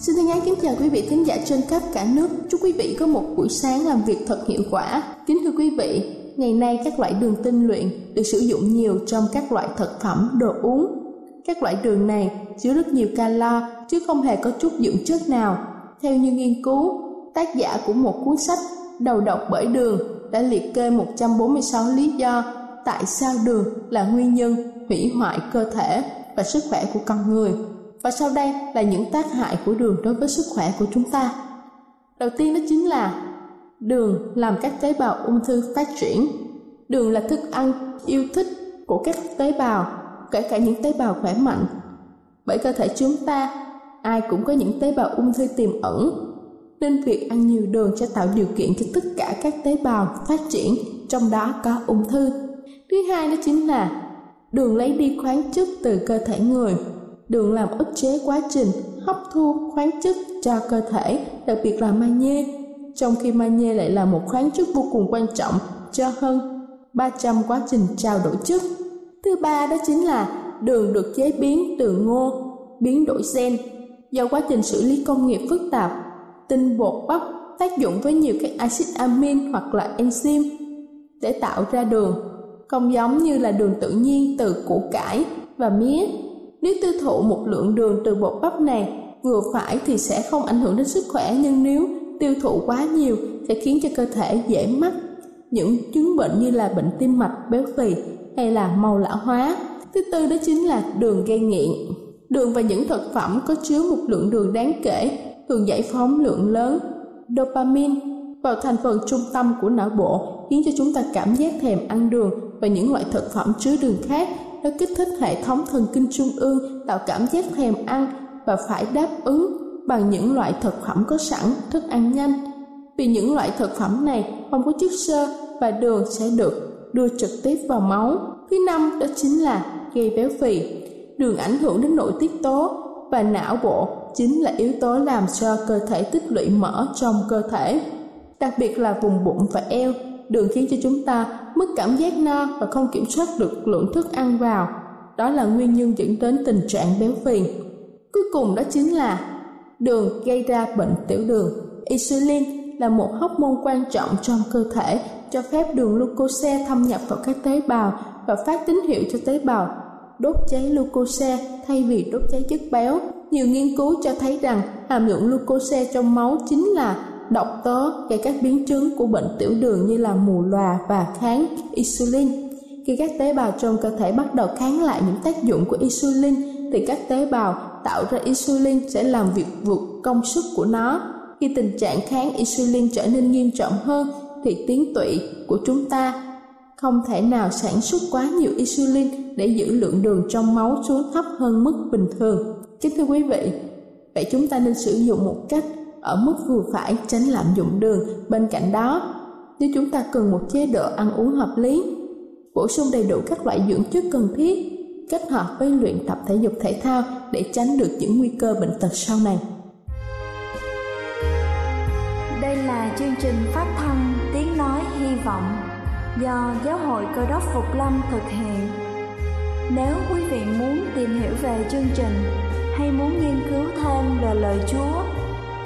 Xin thân ái kính chào quý vị thính giả trên khắp cả nước. Chúc quý vị có một buổi sáng làm việc thật hiệu quả. Kính thưa quý vị, ngày nay các loại đường tinh luyện được sử dụng nhiều trong các loại thực phẩm, đồ uống. Các loại đường này chứa rất nhiều calo chứ không hề có chút dưỡng chất nào. Theo như nghiên cứu, tác giả của một cuốn sách Đầu độc bởi đường đã liệt kê 146 lý do tại sao đường là nguyên nhân hủy hoại cơ thể và sức khỏe của con người và sau đây là những tác hại của đường đối với sức khỏe của chúng ta. Đầu tiên đó chính là đường làm các tế bào ung thư phát triển. Đường là thức ăn yêu thích của các tế bào, kể cả những tế bào khỏe mạnh. Bởi cơ thể chúng ta, ai cũng có những tế bào ung thư tiềm ẩn, nên việc ăn nhiều đường sẽ tạo điều kiện cho tất cả các tế bào phát triển, trong đó có ung thư. Thứ hai đó chính là đường lấy đi khoáng chất từ cơ thể người đường làm ức chế quá trình hấp thu khoáng chất cho cơ thể, đặc biệt là magie. Trong khi magie lại là một khoáng chất vô cùng quan trọng cho hơn 300 quá trình trao đổi chất. Thứ ba đó chính là đường được chế biến từ ngô, biến đổi gen. Do quá trình xử lý công nghiệp phức tạp, tinh bột bắp tác dụng với nhiều các axit amin hoặc là enzyme để tạo ra đường, không giống như là đường tự nhiên từ củ cải và mía nếu tiêu thụ một lượng đường từ bột bắp này vừa phải thì sẽ không ảnh hưởng đến sức khỏe nhưng nếu tiêu thụ quá nhiều sẽ khiến cho cơ thể dễ mắc những chứng bệnh như là bệnh tim mạch, béo phì hay là màu lão hóa. Thứ tư đó chính là đường gây nghiện. Đường và những thực phẩm có chứa một lượng đường đáng kể thường giải phóng lượng lớn dopamine vào thành phần trung tâm của não bộ khiến cho chúng ta cảm giác thèm ăn đường và những loại thực phẩm chứa đường khác nó kích thích hệ thống thần kinh trung ương, tạo cảm giác thèm ăn và phải đáp ứng bằng những loại thực phẩm có sẵn, thức ăn nhanh. Vì những loại thực phẩm này không có chất xơ và đường sẽ được đưa trực tiếp vào máu. Thứ năm, đó chính là gây béo phì. Đường ảnh hưởng đến nội tiết tố và não bộ chính là yếu tố làm cho cơ thể tích lũy mỡ trong cơ thể, đặc biệt là vùng bụng và eo đường khiến cho chúng ta mất cảm giác no và không kiểm soát được lượng thức ăn vào. Đó là nguyên nhân dẫn đến tình trạng béo phì. Cuối cùng đó chính là đường gây ra bệnh tiểu đường. Insulin là một hormone quan trọng trong cơ thể, cho phép đường glucose thâm nhập vào các tế bào và phát tín hiệu cho tế bào đốt cháy glucose thay vì đốt cháy chất béo. Nhiều nghiên cứu cho thấy rằng hàm lượng glucose trong máu chính là độc tố gây các biến chứng của bệnh tiểu đường như là mù lòa và kháng insulin. Khi các tế bào trong cơ thể bắt đầu kháng lại những tác dụng của insulin thì các tế bào tạo ra insulin sẽ làm việc vượt công suất của nó. Khi tình trạng kháng insulin trở nên nghiêm trọng hơn thì tuyến tụy của chúng ta không thể nào sản xuất quá nhiều insulin để giữ lượng đường trong máu xuống thấp hơn mức bình thường. Kính thưa quý vị, vậy chúng ta nên sử dụng một cách ở mức vừa phải tránh lạm dụng đường. Bên cạnh đó, nếu chúng ta cần một chế độ ăn uống hợp lý, bổ sung đầy đủ các loại dưỡng chất cần thiết, kết hợp với luyện tập thể dục thể thao để tránh được những nguy cơ bệnh tật sau này. Đây là chương trình phát thanh Tiếng Nói Hy Vọng do Giáo hội Cơ đốc Phục Lâm thực hiện. Nếu quý vị muốn tìm hiểu về chương trình hay muốn nghiên cứu thêm về lời Chúa,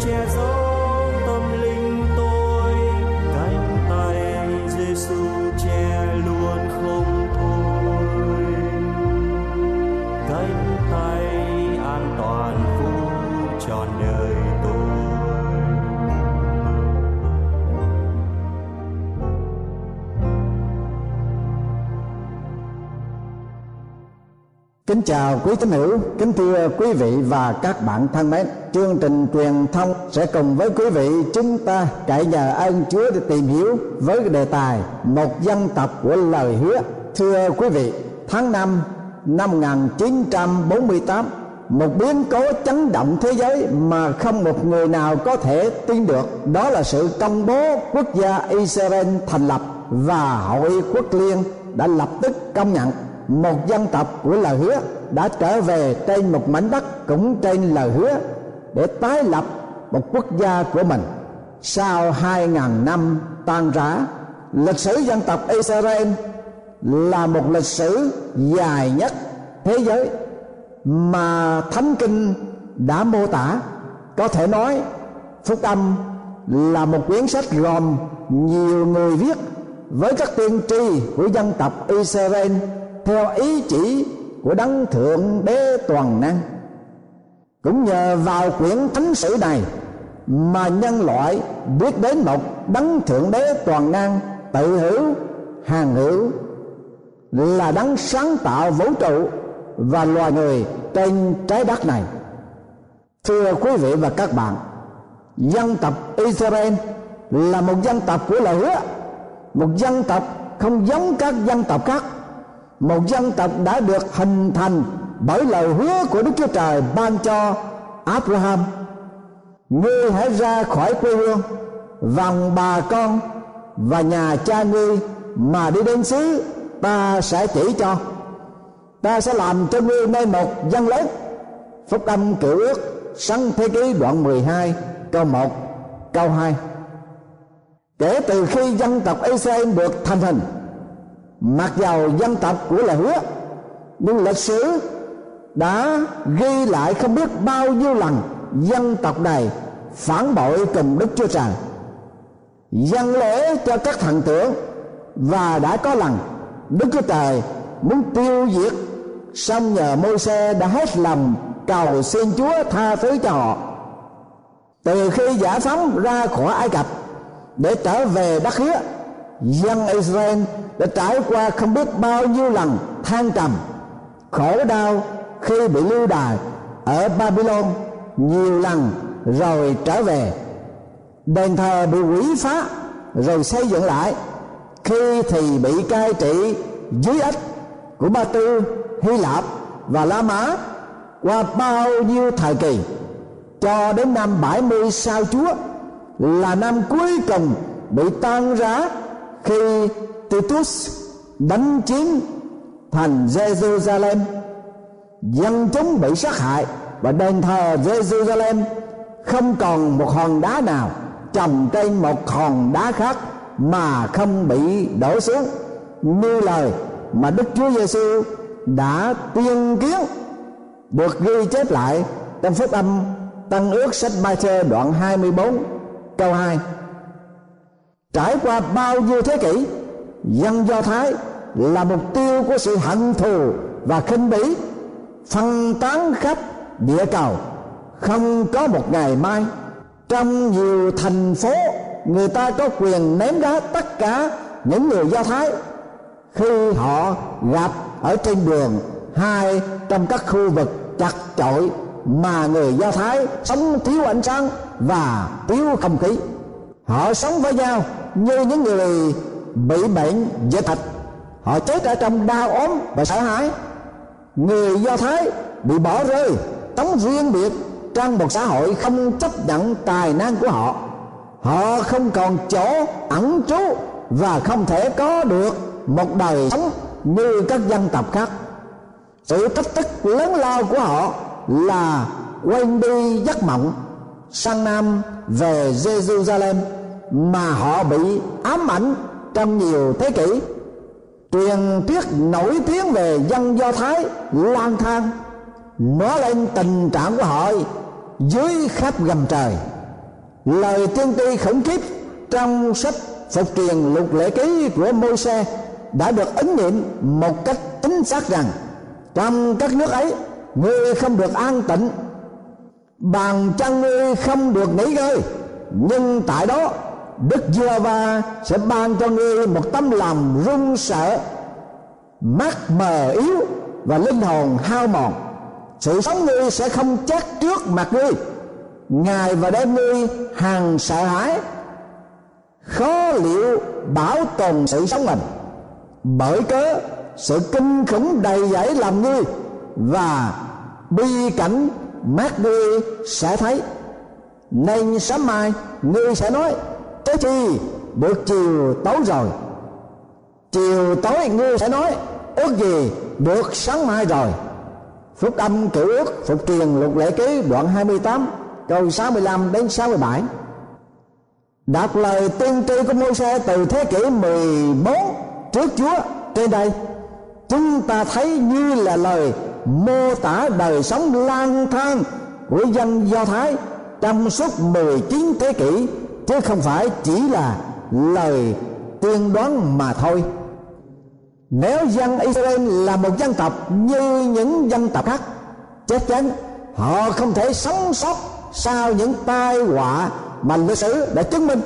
节奏 Kính chào quý tín hữu, kính thưa quý vị và các bạn thân mến. Chương trình truyền thông sẽ cùng với quý vị chúng ta cậy nhờ ơn Chúa để tìm hiểu với đề tài một dân tộc của lời hứa. Thưa quý vị, tháng 5 năm 1948, một biến cố chấn động thế giới mà không một người nào có thể tin được đó là sự công bố quốc gia Israel thành lập và hội quốc liên đã lập tức công nhận một dân tộc của lời hứa đã trở về trên một mảnh đất cũng trên lời hứa để tái lập một quốc gia của mình. Sau hai ngàn năm tan rã, lịch sử dân tộc Israel là một lịch sử dài nhất thế giới mà thánh kinh đã mô tả. Có thể nói, phúc âm là một quyển sách gồm nhiều người viết với các tiên tri của dân tộc Israel theo ý chỉ của đấng thượng đế toàn năng, cũng nhờ vào quyển thánh sử này mà nhân loại biết đến một đấng thượng đế toàn năng tự hữu, hàng hữu, là đấng sáng tạo vũ trụ và loài người trên trái đất này. Thưa quý vị và các bạn, dân tộc Israel là một dân tộc của lời hứa, một dân tộc không giống các dân tộc khác một dân tộc đã được hình thành bởi lời hứa của Đức Chúa Trời ban cho Abraham. Ngươi hãy ra khỏi quê hương, vòng bà con và nhà cha ngươi mà đi đến xứ ta sẽ chỉ cho. Ta sẽ làm cho ngươi nên một dân lớn. Phúc âm cựu ước sáng thế ký đoạn 12 câu 1 câu 2 kể từ khi dân tộc Israel được thành hình mặc dầu dân tộc của là hứa, nhưng lịch sử đã ghi lại không biết bao nhiêu lần dân tộc này phản bội cùng đức chúa trời. Dân lễ cho các thần tượng và đã có lần đức chúa trời muốn tiêu diệt, xong nhờ môi xe đã hết lòng cầu xin chúa tha thứ cho họ. Từ khi giả phóng ra khỏi ai cập để trở về đất hứa dân Israel đã trải qua không biết bao nhiêu lần than trầm khổ đau khi bị lưu đày ở Babylon nhiều lần rồi trở về. Đền thờ bị quỷ phá rồi xây dựng lại. Khi thì bị cai trị dưới ách của Ba Tư, Hy Lạp và La Mã qua bao nhiêu thời kỳ cho đến năm 70 sau Chúa là năm cuối cùng bị tan rã khi Titus đánh chiếm thành Jerusalem, dân chúng bị sát hại và đền thờ Jerusalem, không còn một hòn đá nào trồng trên một hòn đá khác mà không bị đổ xuống. Như lời mà Đức Chúa Giêsu đã tuyên kiến được ghi chép lại trong phúc âm Tăng ước sách Ma-thơ đoạn 24 câu 2 trải qua bao nhiêu thế kỷ, dân do thái là mục tiêu của sự hận thù và khinh bỉ, phân tán khắp địa cầu. Không có một ngày mai, trong nhiều thành phố, người ta có quyền ném đá tất cả những người do thái khi họ gặp ở trên đường hai trong các khu vực chặt chội mà người do thái sống thiếu ánh sáng và thiếu không khí. Họ sống với nhau như những người bị bệnh dễ thịt. Họ chết ở trong đau ốm và sợ hãi. Người do thái bị bỏ rơi tống riêng biệt trong một xã hội không chấp nhận tài năng của họ. Họ không còn chỗ ẩn trú và không thể có được một đời sống như các dân tộc khác. Sự thách thức lớn lao của họ là quên đi giấc mộng. Sang nam về Jerusalem mà họ bị ám ảnh trong nhiều thế kỷ. Truyền thuyết nổi tiếng về dân do thái, lang thang nói lên tình trạng của họ dưới khắp gầm trời. Lời tiên tri khủng khiếp trong sách phục truyền lục lễ ký của môi xe đã được ứng nghiệm một cách chính xác rằng trong các nước ấy ngươi không được an tịnh, bàn chân ngươi không được nghỉ ngơi. Nhưng tại đó đức giê va sẽ ban cho ngươi một tấm lòng run sợ, mắt mờ yếu và linh hồn hao mòn. Sự sống ngươi sẽ không chắc trước mặt ngươi. Ngày và đêm ngươi hàng sợ hãi. Khó liệu bảo tồn sự sống mình? Bởi cớ, sự kinh khủng đầy dẫy làm ngươi và bi cảnh mắt ngươi sẽ thấy. Nên sớm mai, ngươi sẽ nói tới khi bữa chiều tối rồi. Chiều tối ngươi sẽ nói, ước gì bữa sáng mai rồi. Phúc âm cửu ước, phục truyền lục lễ ký, đoạn 28 câu 65 đến 67 đọc lời tiên tri của môi xe từ thế kỷ 14 trước Chúa trên đây, chúng ta thấy như là lời mô tả đời sống lang thang của dân Do Thái trong suốt 19 thế kỷ chứ không phải chỉ là lời tiên đoán mà thôi. Nếu dân Israel là một dân tộc như những dân tộc khác, chắc chắn họ không thể sống sót sau những tai họa mà lịch sử đã chứng minh.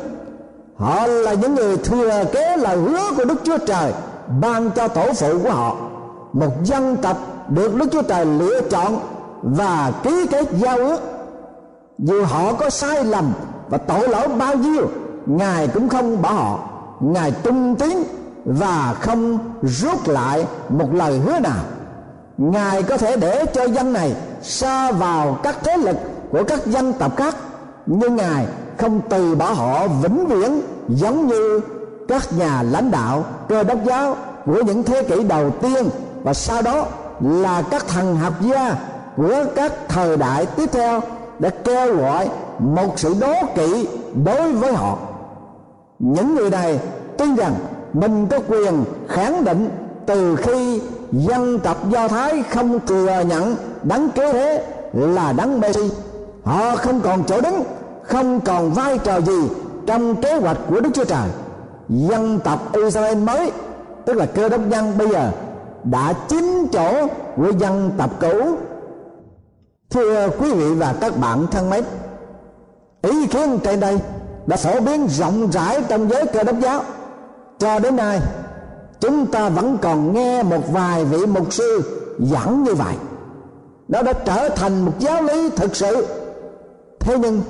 Họ là những người thừa kế lời hứa của đức chúa trời, ban cho tổ phụ của họ. Một dân tộc được đức chúa trời lựa chọn và ký kết giao ước. Dù họ có sai lầm và tội lỗi bao nhiêu, ngài cũng không bỏ họ. Ngài tung tín và không rút lại một lời hứa nào. Ngài có thể để cho dân này xa vào các thế lực của các dân tộc khác, nhưng ngài không từ bỏ họ vĩnh viễn giống như các nhà lãnh đạo, cơ đốc giáo của những thế kỷ đầu tiên. Và sau đó là các thần học gia của các thời đại tiếp theo đã kêu gọi một sự đố kỵ đối với họ. Những người này tin rằng mình có quyền khẳng định từ khi dân tộc do thái không thừa nhận đấng kế thế là đấng messi. Họ không còn chỗ đứng, không còn vai trò gì trong kế hoạch của đức chúa trời. Dân tộc israel mới, tức là cơ đốc nhân bây giờ, đã chín chỗ của dân tộc cũ thưa quý vị và các bạn thân mến, ý kiến trên đây đã phổ biến rộng rãi trong giới cơ đốc giáo. Cho đến nay, chúng ta vẫn còn nghe một vài vị mục sư giảng như vậy. Nó đã trở thành một giáo lý thực sự. Thế nhưng,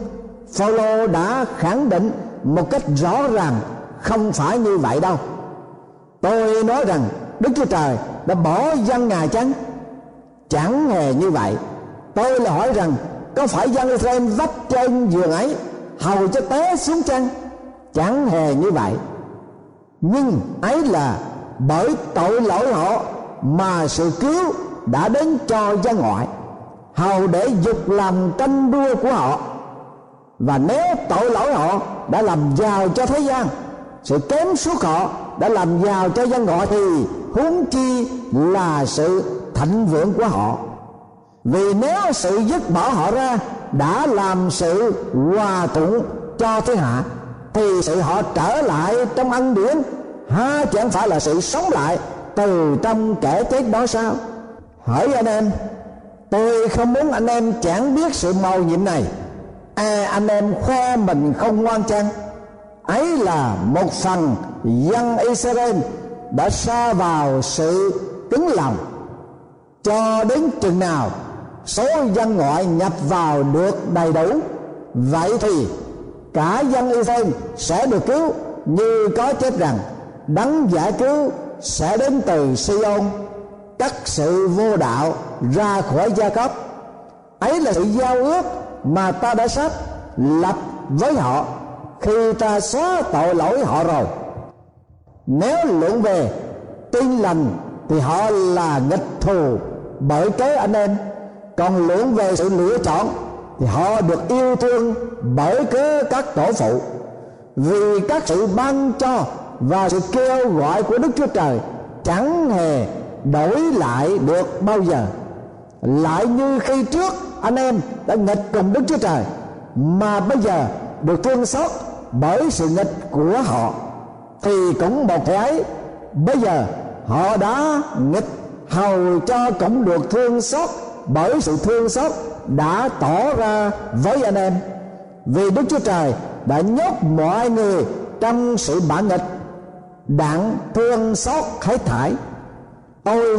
Phaolô đã khẳng định một cách rõ ràng không phải như vậy đâu. Tôi nói rằng đức chúa trời đã bỏ dân ngài chăng? Chẳng hề như vậy tôi là hỏi rằng, có phải dân Israel vấp trên giường ấy hầu cho té xuống chăng? Chẳng hề như vậy. Nhưng ấy là bởi tội lỗi họ mà sự cứu đã đến cho dân ngoại, hầu để dục lòng tranh đua của họ. Và nếu tội lỗi họ đã làm giàu cho thế gian, sự kém suốt họ đã làm giàu cho dân ngoại thì huống chi là sự thịnh vượng của họ vì nếu sự dứt bỏ họ ra đã làm sự hòa thuận cho thiên hạ thì sự họ trở lại trong ân điển ha chẳng phải là sự sống lại từ trong kẻ chết đó sao? Hỏi anh em tôi không muốn anh em chẳng biết sự màu nhiệm này. À, anh em khoe mình không ngoan chăng? Ấy là một phần dân Israel đã xa vào sự cứng lòng. Cho đến chừng nào số dân ngoại nhập vào được đầy đủ. Vậy thì cả dân Israel sẽ được cứu như có chết rằng đấng giải cứu sẽ đến từ Sion cắt sự vô đạo ra khỏi gia cấp ấy là sự giao ước mà ta đã sắp lập với họ khi ta xóa tội lỗi họ rồi. Nếu luận về tin lành thì họ là nghịch thù bởi cớ anh em còn luận về sự lựa chọn, thì họ được yêu thương bởi cớ các tổ phụ. Vì các sự ban cho và sự kêu gọi của đức chúa trời chẳng hề đổi lại được bao giờ. Lại như khi trước, anh em đã nghịch cùng đức chúa trời, mà bây giờ được thương xót bởi sự nghịch của họ, thì cũng một thế ấy. Bây giờ họ đã nghịch, hầu cho cũng được thương xót bởi sự thương xót đã tỏ ra với anh em. Vì đức chúa trời đã nhốt mọi người trong sự bản nghịch, đặng thương xót hết thải. Ôi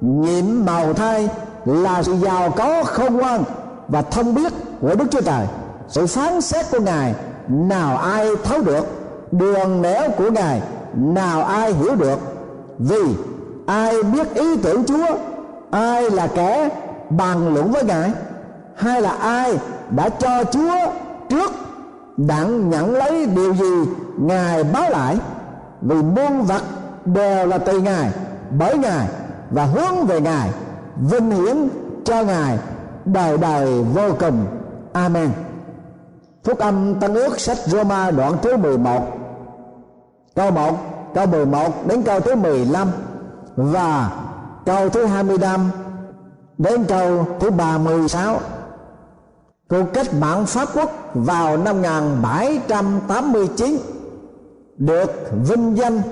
nhiệm màu thai là sự giàu có khôn ngoan và thông biết của đức chúa trời. Sự phán xét của ngài, nào ai thấu được? Đường nẻo của ngài, nào ai hiểu được? Vì ai biết ý tưởng chúa, ai là kẻ bàn luận với ngài? Hay là ai đã cho chúa trước đặng nhận lấy điều gì ngài báo lại? Vì muôn vật đều là từ ngài, bởi ngài và hướng về ngài, vinh hiển cho ngài đời đời vô cùng. Amen. Phúc âm tân ước sách Roma đoạn thứ 11 câu 1 câu 11 đến câu thứ 15 và câu thứ 25 đến câu thứ 36 cuộc cách mạng Pháp quốc vào năm 1789 được vinh danh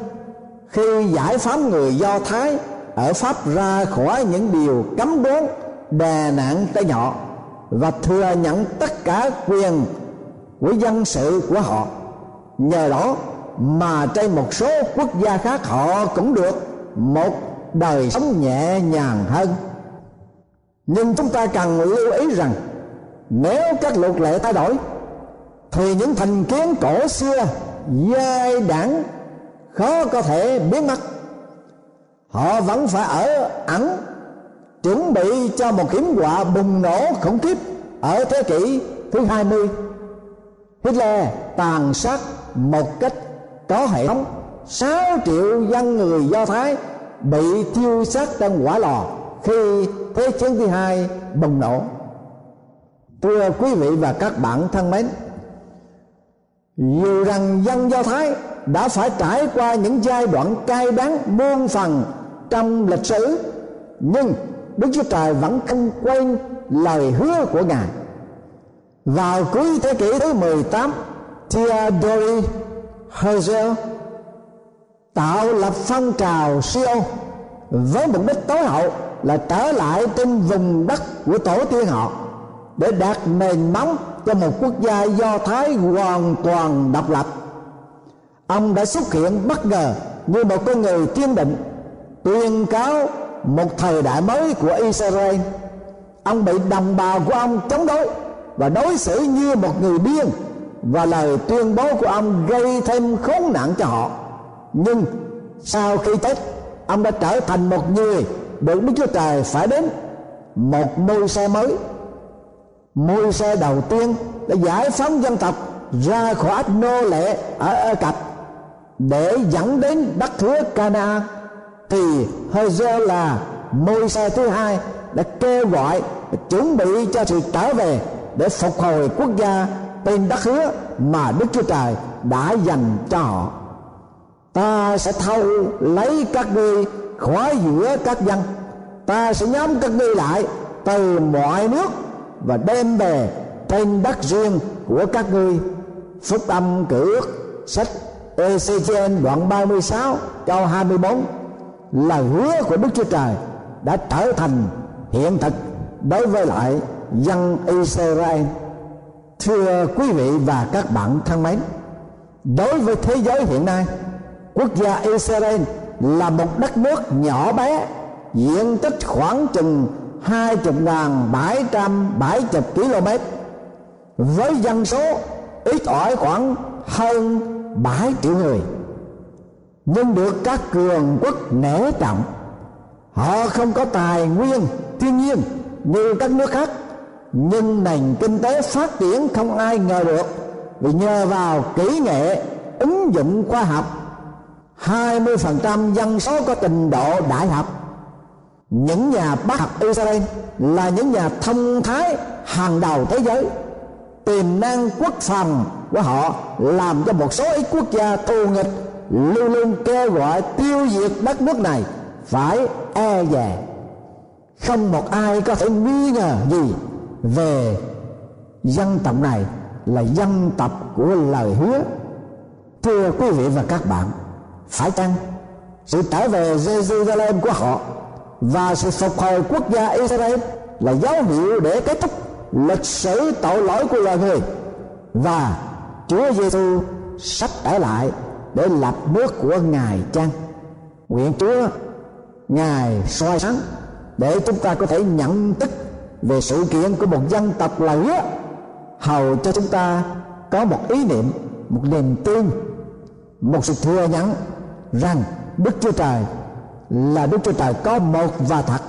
khi giải phóng người Do Thái ở Pháp ra khỏi những điều cấm đoán, đè nặng tay nhỏ và thừa nhận tất cả quyền của dân sự của họ. Nhờ đó mà trên một số quốc gia khác họ cũng được một đời sống nhẹ nhàng hơn nhưng chúng ta cần lưu ý rằng, nếu các luật lệ thay đổi, thì những thành kiến cổ xưa, dai đẳng khó có thể biến mất. Họ vẫn phải ở ẩn, chuẩn bị cho một hiểm họa bùng nổ khủng khiếp ở thế kỷ thứ 20 Hitler tàn sát một cách có hệ thống 6 triệu dân người Do Thái bị thiêu sát trong quả lò khi thế chiến thứ hai, bùng nổ. Thưa quý vị và các bạn thân mến, dù rằng dân do thái đã phải trải qua những giai đoạn cay đắng muôn phần trong lịch sử, nhưng đức chúa trời vẫn không quên lời hứa của ngài. Vào cuối thế kỷ thứ 18 Theodore Herzl tạo lập phong trào siêu với mục đích tối hậu là trở lại trên vùng đất của tổ tiên họ, để đạt nền móng cho một quốc gia do thái hoàn toàn độc lập. Ông đã xuất hiện bất ngờ như một con người kiên định, tuyên cáo một thời đại mới của Israel. Ông bị đồng bào của ông chống đối và đối xử như một người điên, và lời tuyên bố của ông gây thêm khốn nạn cho họ. Nhưng sau khi chết ông đã trở thành một người được Đức Chúa Trời phải đến. Một môi xe mới. Môi xe đầu tiên đã giải phóng dân tộc ra khỏi nô lệ ở Ai Cập để dẫn đến đất hứa Cana thì hơi là môi xe thứ hai đã kêu gọi chuẩn bị cho sự trở về để phục hồi quốc gia tên đất hứa mà Đức Chúa Trời đã dành cho họ ta sẽ thâu lấy các ngươi khỏi giữa các dân. Ta sẽ nhóm các ngươi lại từ mọi nước và đem về trên đất riêng của các ngươi. Phúc âm cử ước, sách ECGN đoạn 36 câu 24 là hứa của Đức Chúa Trời đã trở thành hiện thực đối với lại dân Israel. Thưa quý vị và các bạn thân mến, đối với thế giới hiện nay quốc gia Israel là một đất nước nhỏ bé, diện tích khoảng chừng hai chục ngàn bảy trăm bảy chục km. Với dân số ít ỏi khoảng hơn bảy triệu người. Nhưng được các cường quốc nể trọng, họ không có tài nguyên, thiên nhiên như các nước khác. Nhưng nền kinh tế phát triển không ai ngờ được, vì nhờ vào kỹ nghệ, ứng dụng khoa học 20% dân số có trình độ đại học. Những nhà bác học Israel là những nhà thông thái hàng đầu thế giới. Tiềm năng quốc phòng của họ làm cho một số ít quốc gia thù nghịch, luôn luôn kêu gọi tiêu diệt đất nước này phải e dè. Không một ai có thể nghi ngờ gì về dân tộc này là dân tộc của lời hứa. Thưa quý vị và các bạn phải chăng sự trở về Jerusalem của họ và sự phục hồi quốc gia Israel là dấu hiệu để kết thúc lịch sử tội lỗi của loài người và Chúa Giêsu sắp trở lại để lập nước của Ngài chăng? Nguyện Chúa, Ngài soi sáng để chúng ta có thể nhận thức về sự kiện của một dân tộc là hứa hầu cho chúng ta có một ý niệm, một niềm tin, một sự thừa nhận rằng đức chúa trời là đức chúa trời có một và thật.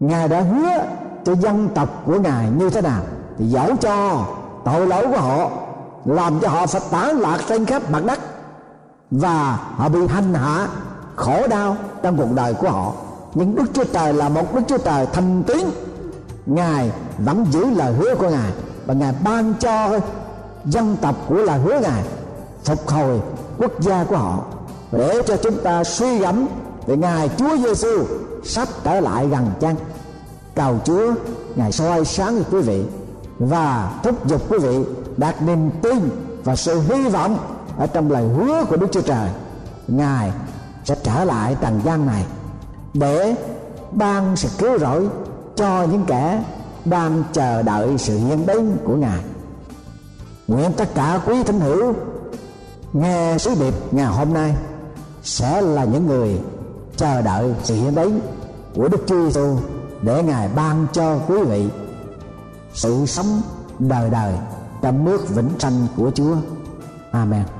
Ngài đã hứa cho dân tộc của ngài như thế nào thì dẫu cho tội lỗi của họ, làm cho họ phải tán lạc trên khắp mặt đất và họ bị hành hạ khổ đau trong cuộc đời của họ. Nhưng đức chúa trời là một đức chúa trời thành tín. Ngài vẫn giữ lời hứa của ngài và ngài ban cho dân tộc của lời hứa ngài phục hồi quốc gia của họ để cho chúng ta suy gẫm về ngài Chúa Giêsu sắp trở lại gần chăng? Cầu Chúa, ngài soi sáng cho quý vị và thúc giục quý vị đạt niềm tin và sự hy vọng ở trong lời hứa của Đức Chúa Trời. Ngài sẽ trở lại trần gian này để ban sự cứu rỗi cho những kẻ đang chờ đợi sự hiện đến của ngài. Nguyện tất cả quý thính hữu nghe sứ điệp ngày hôm nay sẽ là những người chờ đợi sự hiện đến của Đức Chúa Giêsu để Ngài ban cho quý vị sự sống đời đời trong nước vĩnh sanh của Chúa. Amen.